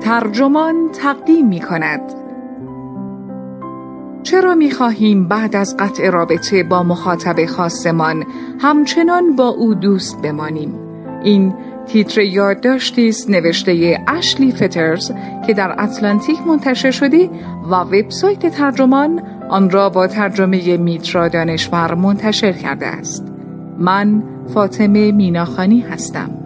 ترجمان تقدیم می کند چرا می خواهیم بعد از قطع رابطه با مخاطب خاصمان همچنان با او دوست بمانیم؟ این تیتر یادداشتی است نوشته اشلی فترز که در اتلانتیک منتشر شده و وبسایت ترجمان آن را با ترجمه میترا دانشور منتشر کرده است. من فاطمه میناخانی هستم.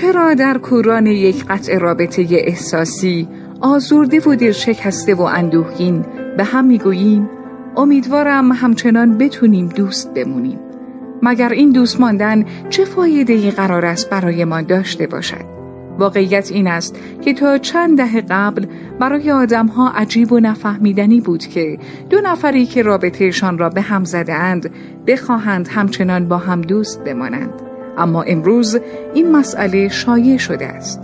چرا در کوران یک قطع رابطه احساسی آزرده و دل شکسته و اندوهگین به هم می‌گوییم؟ امیدوارم همچنان بتونیم دوست بمونیم. مگر این دوست ماندن چه فایده ای قرار است برای ما داشته باشد؟ واقعیت این است که تا چند دهه قبل برای آدمها عجیب و نفهمیدنی بود که دو نفری که رابطهشان را به هم زده اند بخواهند همچنان با هم دوست بمانند. اما امروز این مسئله شایع شده است.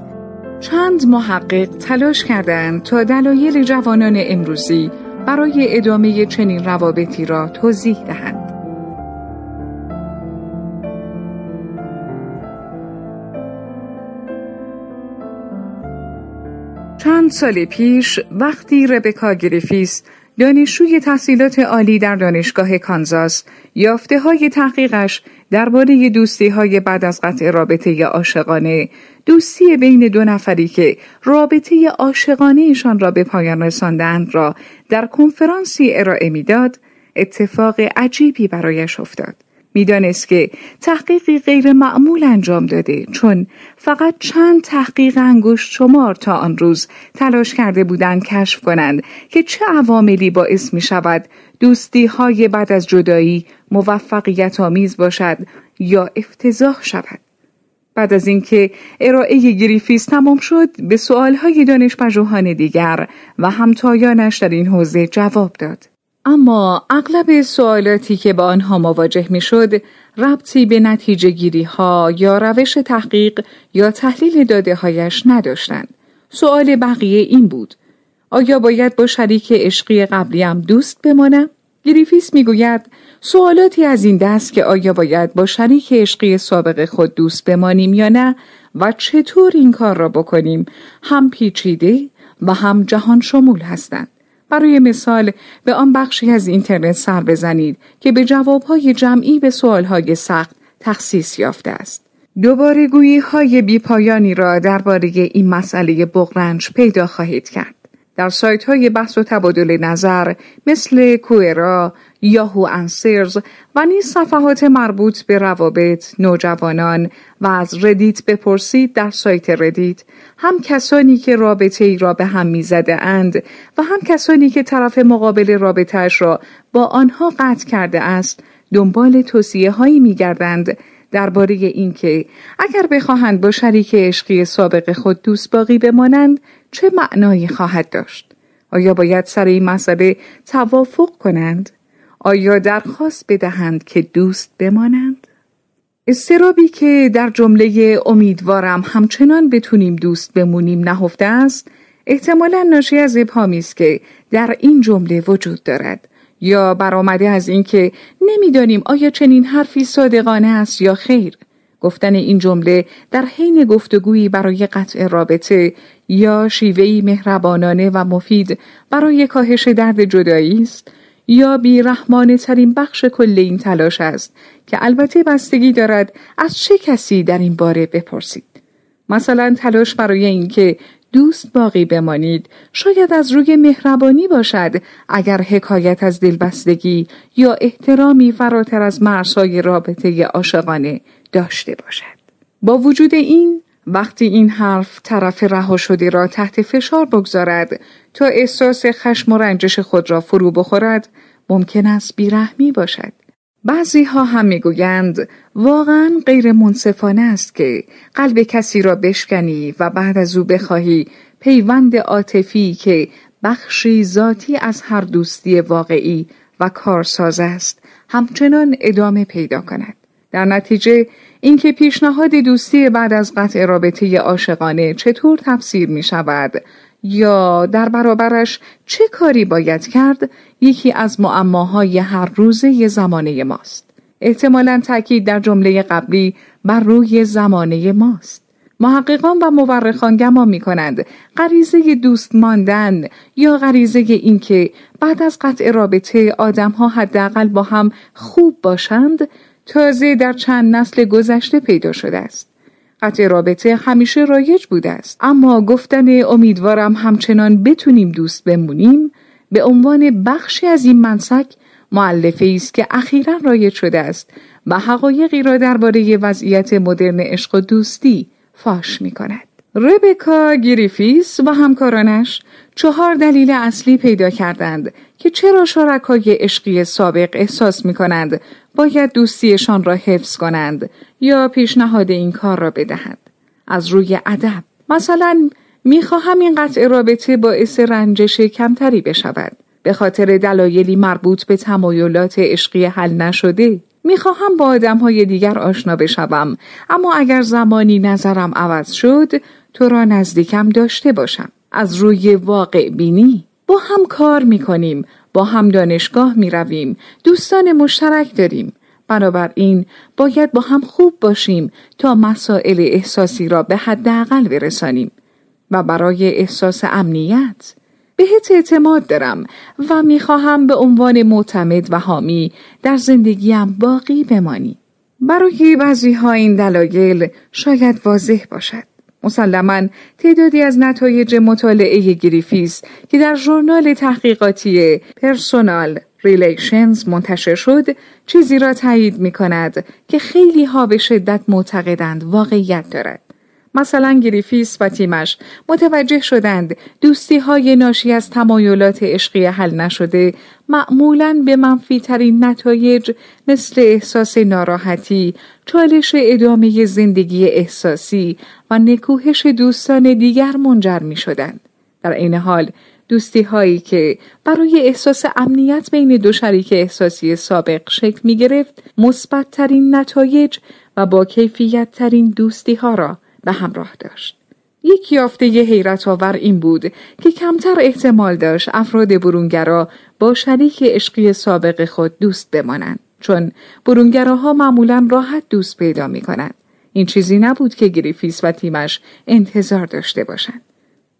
چند محقق تلاش کردند تا دلایل جوانان امروزی برای ادامه چنین روابطی را توضیح دهند. چند سال پیش وقتی ربکا گریفیس دانشجوی تحصیلات عالی در دانشگاه کانزاس یافته های تحقیقش درباره دوستی های بعد از قطع رابطه عاشقانه دوستی بین دو نفری که رابطه عاشقانه ایشان را به پایان رساندند را در کنفرانسی ارائه می‌داد اتفاق عجیبی برایش افتاد. می‌دانست که تحقیقی غیر معمول انجام داده چون فقط چند تحقیق انگشت شمار تا آن روز تلاش کرده بودند کشف کنند که چه عواملی باعث می شود دوستی های بعد از جدایی موفقیت آمیز باشد یا افتضاح شود. بعد از اینکه ارائه گریفیس تمام شد به سؤالهای دانش پژوهان دیگر و همتایانش در این حوزه جواب داد. اما اغلب سوالاتی که با آنها مواجه می شد ربطی به نتیجه گیری ها یا روش تحقیق یا تحلیل داده هایش نداشتند. سوال بقیه این بود. آیا باید با شریک عشقی قبلیم دوست بمانم؟ گریفیس می‌گوید سوالاتی از این دست که آیا باید با شریک عشقی سابق خود دوست بمانیم یا نه و چطور این کار را بکنیم هم پیچیده و هم جهان شمول هستند. برای مثال به آن بخشی از اینترنت سر بزنید که به جوابهای جمعی به سوالهای سخت تخصیص یافته است. دوباره گویی های بیپایانی را درباره این مسئله بغرنج پیدا خواهید کرد. در سایت های بحث و تبادل نظر مثل Quora، Yahoo Answers و نیز صفحات مربوط به روابط، نوجوانان و از Reddit بپرسید در سایت Reddit. هم کسانی که رابطه ای را به هم می‌زده اند و هم کسانی که طرف مقابل رابطهش را با آنها قطع کرده است دنبال توصیه هایی می گردند درباره اینکه اگر بخواهند با شریک عشقی سابق خود دوست باقی بمانند چه معنایی خواهد داشت؟ آیا باید سر این مسئله توافق کنند؟ آیا درخواست بدهند که دوست بمانند؟ استرابی که در جمله امیدوارم همچنان بتونیم دوست بمونیم نهفته است احتمالا ناشی از ابهامی است که در این جمله وجود دارد یا برآمده از اینکه نمی‌دانیم آیا چنین حرفی صادقانه است یا خیر گفتن این جمله در حین گفتگویی برای قطع رابطه یا شیوهی مهربانانه و مفید برای کاهش درد جدایی است یا بیرحمانه ترین بخش کل این تلاش است که البته بستگی دارد از چه کسی در این باره بپرسید. مثلا تلاش برای اینکه دوست باقی بمانید. شاید از روی مهربانی باشد. اگر حکایت از دلبستگی یا احترامی فراتر از مرزهای رابطه عاشقانه داشته باشد. با وجود این وقتی این حرف طرف رها شده را تحت فشار بگذارد تا احساس خشم و رنجش خود را فرو بخورد ممکن است بیرحمی باشد. بعضی ها هم می‌گویند واقعا غیر منصفانه است که قلب کسی را بشکنی و بعد از او بخواهی پیوند عاطفی که بخشی ذاتی از هر دوستی واقعی و کارساز است همچنان ادامه پیدا کند. در نتیجه اینکه پیشنهاد دوستی بعد از قطع رابطه عاشقانه چطور تفسیر می شود یا در برابرش چه کاری باید کرد یکی از معماهای هر روزه زمانه ماست. احتمالا تاکید در جمله قبلی بر روی زمانه ماست. محققان و مورخان گمان می کنند غریزه دوست ماندن یا غریزه اینکه بعد از قطع رابطه آدمها حداقل با هم خوب باشند تازه در چند نسل گذشته پیدا شده است. قطع رابطه همیشه رایج بوده است اما گفتن امیدوارم همچنان بتونیم دوست بمونیم به عنوان بخشی از این منسک معلفه است که اخیرا رایج شده است و حقایقی را درباره وضعیت مدرن عشق و دوستی فاش می کند. ربکا گریفیس و همکارانش چهار دلیل اصلی پیدا کردند که چرا شرکای عشقی سابق احساس می کنند باید دوستیشان را حفظ کنند یا پیشنهاد این کار را بدهند. از روی ادب مثلا می‌خواهم این قطع رابطه باعث رنجش کمتری بشود. به خاطر دلایلی مربوط به تمایلات عشقی حل نشده می‌خواهم با آدم های دیگر آشنا بشوم. اما اگر زمانی نظرم عوض شد تو را نزدیکم داشته باشم. از روی واقع بینی با هم کار می‌کنیم با هم دانشگاه می‌رویم دوستان مشترک داریم بنابراین باید با هم خوب باشیم تا مسائل احساسی را به حداقل برسانیم و برای احساس امنیت بهت اعتماد دارم و می‌خواهم به عنوان معتمد و حامی در زندگیم باقی بمانی. برای بعضی ها این دلایل شاید واضح باشد. مسلما تعدادی از نتایج مطالعه گریفیس که در ژورنال تحقیقاتی Personal Relations منتشر شد چیزی را تایید می کند که خیلی ها به شدت معتقدند واقعیت دارد. مثلا گریفیس و تیمش متوجه شدند دوستی های ناشی از تمایلات عشقی حل نشده معمولا به منفی ترین نتایج مثل احساس ناراحتی، چالش ادامه زندگی احساسی و نکوهش دوستان دیگر منجر می شدند. در این حال دوستی هایی که برای احساس امنیت بین دو شریک احساسی سابق شکل می گرفت مثبت ترین نتایج و با کیفیت ترین دوستی ها را به همراه داشت. یک یافته حیرت آور این بود که کمتر احتمال داشت افراد برونگرا با شریک عشقی سابق خود دوست بمانند چون برونگراها معمولا راحت دوست پیدا می کنند. این چیزی نبود که گریفیس و تیمش انتظار داشته باشند.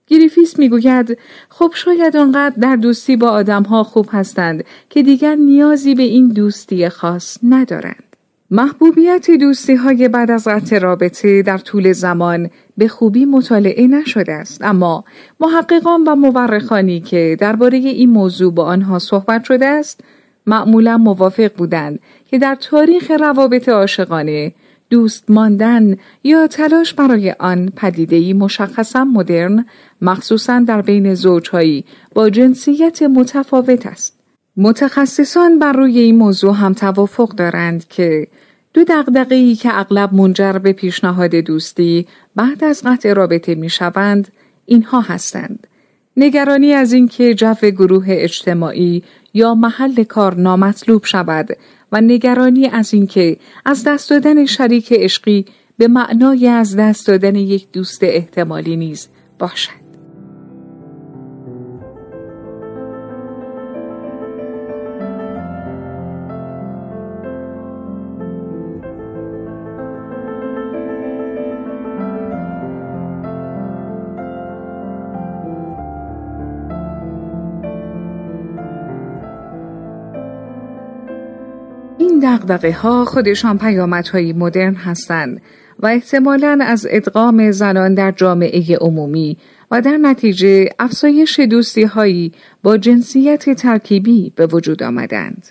گریفیس می‌گوید خب شاید آنقدر در دوستی با آدمها خوب هستند که دیگر نیازی به این دوستی خاص ندارند. محبوبیت دوستی های بعد از قطع رابطه در طول زمان به خوبی مطالعه نشده است. اما محققان و مورخانی که درباره این موضوع با آنها صحبت شده است معمولا موافق بودند که در تاریخ روابط عاشقانه دوست ماندن یا تلاش برای آن پدیدهی مشخصا مدرن مخصوصا در بین زوجهایی با جنسیت متفاوت است. متخصصان بر روی این موضوع هم توافق دارند که دو دقدقه که اغلب منجر به پیشنهاد دوستی بعد از قطع رابطه می شوند اینها هستند. نگرانی از اینکه جو گروه اجتماعی یا محل کار نامطلوب شود و نگرانی از اینکه از دست دادن شریک عشقی به معنای از دست دادن یک دوست احتمالی نیز باشد. دقدقه ها خودشان پیامدهایی مدرن هستند و احتمالا از ادغام زنان در جامعه عمومی و در نتیجه افزایش دوستی هایی با جنسیت ترکیبی به وجود آمدند.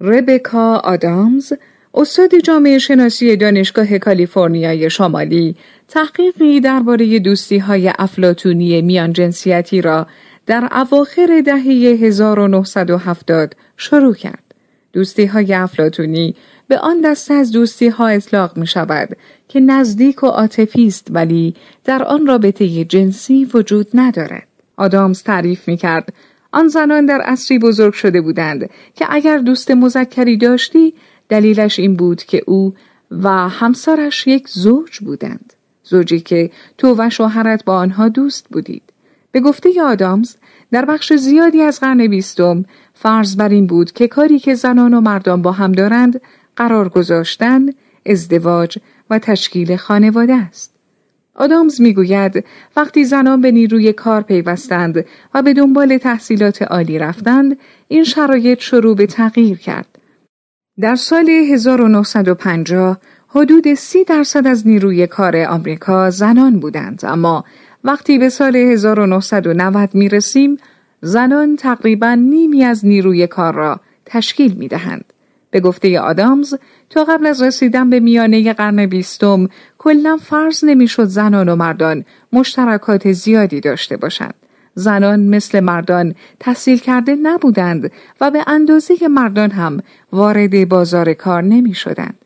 ربکا آدامز استاد جامعه شناسی دانشگاه کالیفرنیای شمالی تحقیقی درباره دوستی های افلاتونی میان جنسیتی را در اواخر دهه 1970 شروع کرد. دوستی های افلاتونی به آن دسته از دوستی ها اطلاق می شود که نزدیک و عاطفی است ولی در آن رابطه جنسی وجود ندارد. آدامز تعریف می کرد آن زنان در عصری بزرگ شده بودند که اگر دوست مذکری داشتی دلیلش این بود که او و همسرش یک زوج بودند. زوجی که تو و شوهرت با آنها دوست بودید. به گفته آدامز در بخش زیادی از قرن بیستم فرض بر این بود که کاری که زنان و مردان با هم دارند قرار گذاشتن، ازدواج و تشکیل خانواده است. آدامز می‌گوید وقتی زنان به نیروی کار پیوستند و به دنبال تحصیلات عالی رفتند این شرایط شروع به تغییر کرد. در سال 1950 حدود سی درصد از نیروی کار آمریکا زنان بودند اما وقتی به سال 1990 می رسیم زنان تقریبا نیمی از نیروی کار را تشکیل می دهند. به گفته آدامز تا قبل از رسیدن به میانه قرن بیستم کلا فرض نمی‌شد زنان و مردان مشترکات زیادی داشته باشند. زنان مثل مردان تحصیل کرده نبودند و به اندازه مردان هم وارد بازار کار نمی شدند.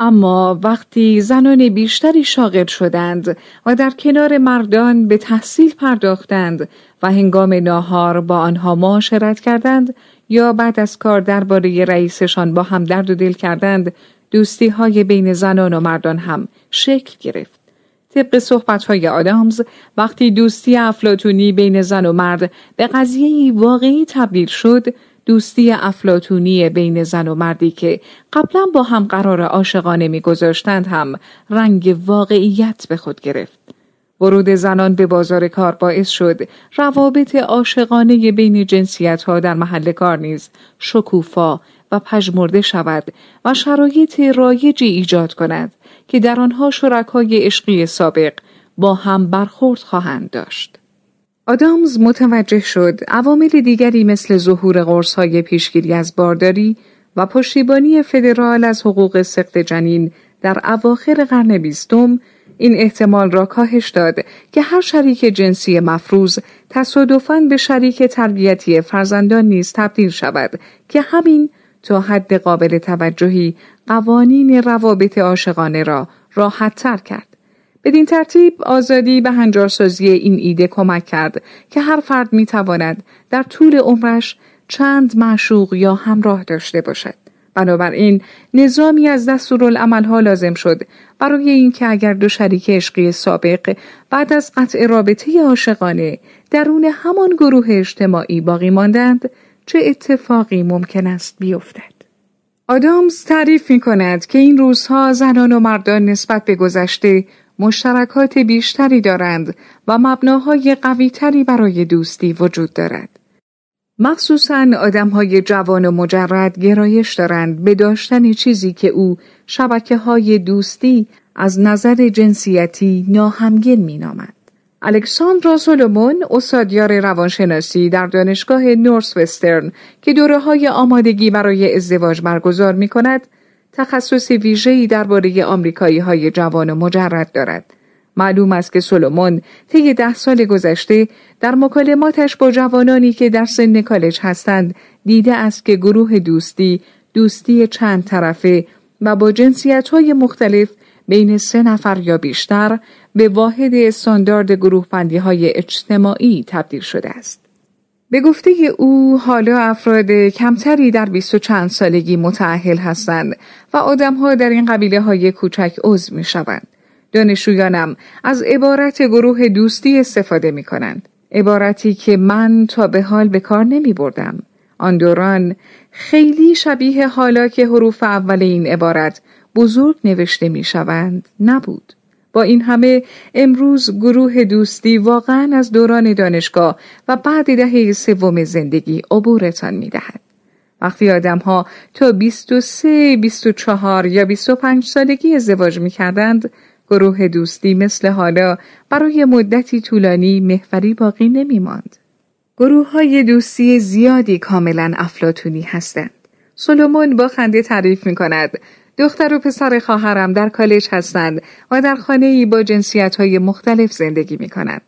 اما وقتی زنان بیشتری شاغل شدند و در کنار مردان به تحصیل پرداختند و هنگام ناهار با آنها معاشرت کردند یا بعد از کار درباره رئیسشان با هم درد و دل کردند دوستی های بین زنان و مردان هم شکل گرفت. طبق صحبت های آدامز وقتی دوستی افلاتونی بین زن و مرد به قضیه واقعی تبدیل شد دوستی افلاتونی بین زن و مردی که قبلا با هم قرار عاشقانه میگذاشتند هم رنگ واقعیت به خود گرفت. ورود زنان به بازار کار باعث شد روابط عاشقانه بین جنسیت ها در محل کار نیز شکوفا و پژمرده شود و شرایط رایجی ایجاد کند که در آنها شرکای عشقی سابق با هم برخورد خواهند داشت. آدامز متوجه شد عوامل دیگری مثل ظهور قرصهای پیشگیری از بارداری و پشتیبانی فدرال از حقوق سخت جنین در اواخر قرن بیستم این احتمال را کاهش داد که هر شریک جنسی مفروض تصادفاً به شریک تربیتی فرزندان نیز تبدیل شود که همین تا حد قابل توجهی قوانین روابط عاشقانه را راحت تر کرد. بدین ترتیب آزادی به هنجارسازی این ایده کمک کرد که هر فرد می تواند در طول عمرش چند معشوق یا همراه داشته باشد. بنابراین نظامی از دستورالعملها لازم شد برای اینکه اگر دو شریک عشقی سابق بعد از قطع رابطه عاشقانه درون همان گروه اجتماعی باقی ماندند چه اتفاقی ممکن است بیفتد آدامز تعریف می کند که این روزها زنان و مردان نسبت به گذشته مشترکات بیشتری دارند و مبناهای قویتری برای دوستی وجود دارد. مخصوصا آدم های جوان و مجرد گرایش دارند به داشتن چیزی که او شبکه های دوستی از نظر جنسیتی ناهمگن می نامد. الکساندرا سولومون استادیار روانشناسی در دانشگاه نورس وسترن که دوره های آمادگی برای ازدواج برگزار می کند تخصص ویژه‌ای درباره آمریکایی های جوان و مجرد دارد. معلوم است که سولومون طی ده سال گذشته در مکالماتش با جوانانی که در سن کالج هستند دیده است که گروه دوستی دوستی چند طرفه و با جنسیت های مختلف بین سه نفر یا بیشتر به واحد استاندارد گروه های اجتماعی تبدیل شده است. به گفته او حالا افراد کمتری در بیست و چند سالگی متعهل هستند و آدمها در این قبیله های کوچک عضو می شوند. دانشجویانم از عبارت گروه دوستی استفاده می کنند. عبارتی که من تا به حال به کار نمی بردم. آن دوران خیلی شبیه حالا که حروف اول این عبارت بزرگ نوشته می شوند نبود. با این همه امروز گروه دوستی واقعا از دوران دانشگاه و بعد دهه سوم زندگی عبورتان می دهد. وقتی آدم ها تا 23, 24 یا 25 سالگی ازدواج می کردند گروه دوستی مثل حالا برای مدتی طولانی محوری باقی نمی ماند. گروه های دوستی زیادی کاملا افلاتونی هستند. سلومون با خنده تعریف می کند دختر و پسر خواهرم در کالج هستند و در خانه ای با جنسیت های مختلف زندگی می کنند.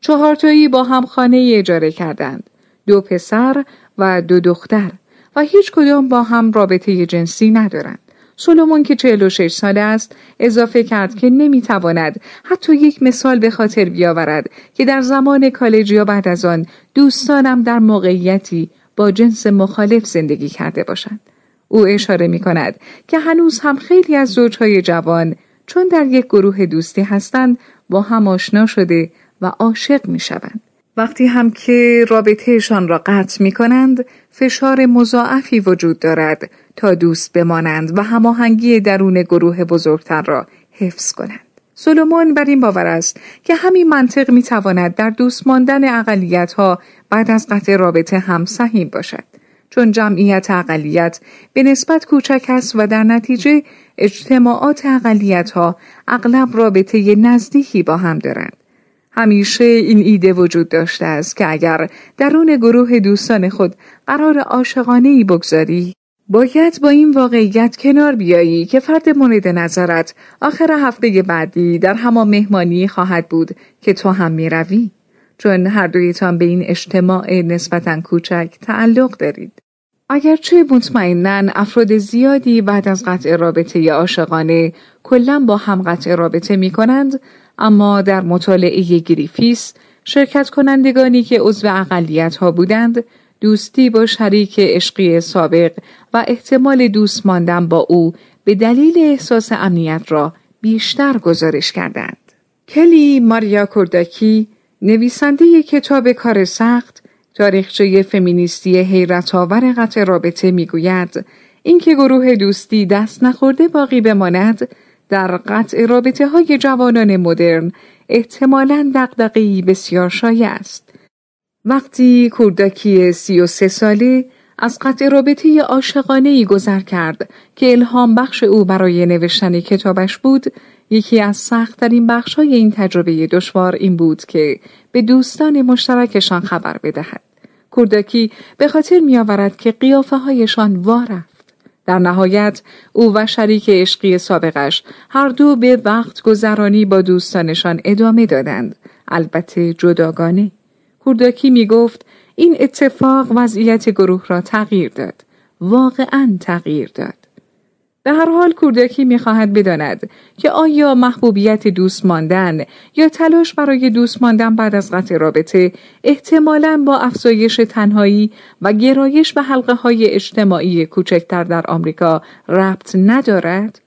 چهارتایی با هم خانه ای اجاره کردند. دو پسر و دو دختر و هیچ کدام با هم رابطه جنسی ندارند. سولومون که 46 ساله است اضافه کرد که نمی‌تواند حتی یک مثال به خاطر بیاورد که در زمان کالج یا بعد از آن دوستانم در موقعیتی با جنس مخالف زندگی کرده باشند. او اشاره می کند که هنوز هم خیلی از زوجهای جوان چون در یک گروه دوستی هستند با هم آشنا شده و عاشق می شوند. وقتی هم که رابطهشان را قطع می کنند فشار مضاعفی وجود دارد تا دوست بمانند و هماهنگی درون گروه بزرگتر را حفظ کنند. سلومون بر این باور است که همین منطق می تواند در دوست ماندن اقلیت ها بعد از قطع رابطه هم سهیم باشد. چون جمعیت اقلیت به نسبت کوچک است و در نتیجه اجتماعات اقلیت ها اغلب رابطه نزدیکی با هم دارند. همیشه این ایده وجود داشته است که اگر درون گروه دوستان خود قرار عاشقانه ای بگذاری باید با این واقعیت کنار بیایی که فرد مورد نظرت آخر هفته بعدی در همان مهمانی خواهد بود که تو هم می روی. چون هر دویتان به این اجتماع نسبتا کوچک تعلق دارید. اگرچه مطمئنا افراد زیادی بعد از قطع رابطه عاشقانه کلا با هم قطع رابطه می کنند اما در مطالعه گریفیس شرکت کنندگانی که عضو اقلیت ها بودند دوستی با شریک عشقی سابق و احتمال دوست ماندن با او به دلیل احساس امنیت را بیشتر گزارش کردند. کلی ماریا کورداکی نویسنده کتاب کار سخت تاریخچه فمینیستی حیرت آور قطع رابطه می‌گوید اینکه گروه دوستی دست نخورده باقی بماند در قطع رابطه های جوانان مدرن احتمالا دقدقی بسیار شایع است. وقتی کورداکی سی و سه ساله از قطع رابطه عاشقانه ای گذر کرد که الهام بخش او برای نوشتن کتابش بود یکی از سختترین بخش های این تجربه دشوار این بود که به دوستان مشترکشان خبر بدهد. کورداکی به خاطر می آورد که قیافه هایشان وارفت. در نهایت او و شریک عشقی سابقش هر دو به وقت گذرانی با دوستانشان ادامه دادند. البته جداگانه. کورداکی می گفت این اتفاق وضعیت گروه را تغییر داد. واقعا تغییر داد. به هر حال کودکی می‌خواهد بداند که آیا محبوبیت دوست ماندن یا تلاش برای دوست ماندن بعد از قطع رابطه احتمالا با افزایش تنهایی و گرایش به حلقه های اجتماعی کوچکتر در آمریکا ربط ندارد؟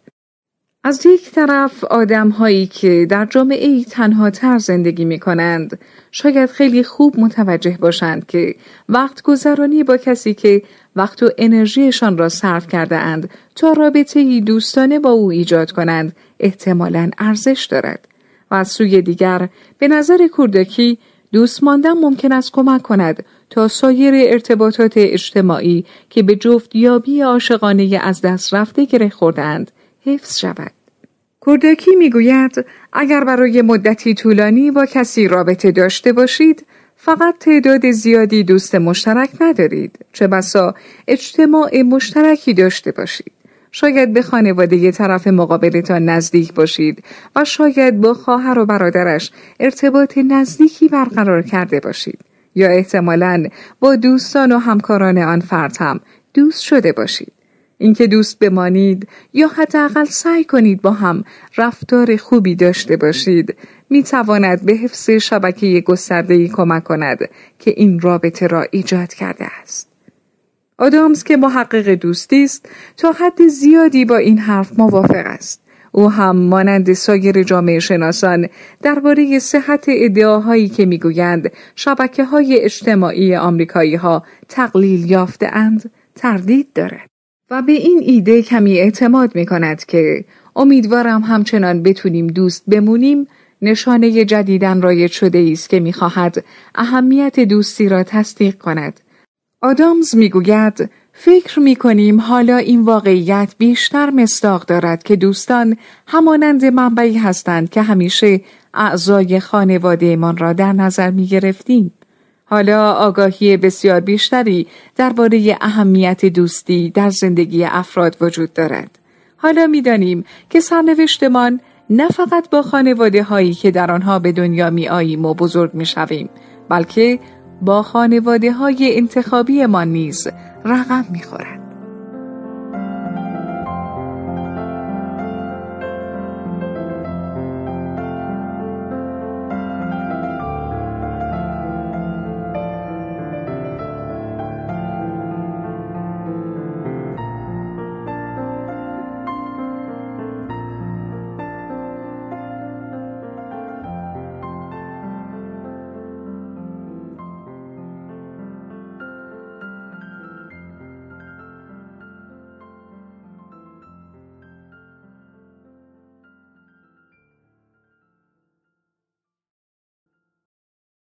از یک طرف آدم هایی که در جامعه ای تنها تر زندگی می کنند شاید خیلی خوب متوجه باشند که وقت گذرانی با کسی که وقت و انرژیشان را صرف کرده اند تا رابطه دوستانه با او ایجاد کنند احتمالا ارزش دارد و از سوی دیگر به نظر کوردکی دوست ماندن ممکن است کمک کند تا سایر ارتباطات اجتماعی که به جفت یابی عاشقانه از دست رفته گره خوردند حفظ شود. کورداکی می‌گوید اگر برای مدتی طولانی با کسی رابطه داشته باشید فقط تعداد زیادی دوست مشترک ندارید چه بسا اجتماع مشترکی داشته باشید. شاید به خانواده طرف مقابلتان نزدیک باشید و شاید با خواهر و برادرش ارتباط نزدیکی برقرار کرده باشید. یا احتمالا با دوستان و همکاران آن فرد هم دوست شده باشید. اینکه دوست بمانید یا حداقل سعی کنید با هم رفتار خوبی داشته باشید می تواند به حفظ شبکه گسترده‌ای کمک کند که این رابطه را ایجاد کرده است. آدامز که محقق دوستی است تا حد زیادی با این حرف موافق است. او هم مانند سایر جامعه شناسان درباره صحت ادعاهایی که می‌گویند شبکه های اجتماعی آمریکایی ها تقلیل یافته اند تردید دارد. و به این ایده کمی اعتماد می کند که امیدوارم همچنان بتونیم دوست بمونیم نشانه جدیدن رایج شده است که می‌خواهد اهمیت دوستی را تصدیق کند. آدامز می‌گوید فکر می کنیم حالا این واقعیت بیشتر مصداق دارد که دوستان همانند منبعی هستند که همیشه اعضای خانوادهمان را در نظر می گرفتیم. حالا آگاهی بسیار بیشتری درباره اهمیت دوستی در زندگی افراد وجود دارد. حالا می‌دانیم که سرنوشتمان نه فقط با خانواده هایی که در آنها به دنیا می آییم و بزرگ می شویم بلکه با خانواده های انتخابی ما نیز رقم می خورد.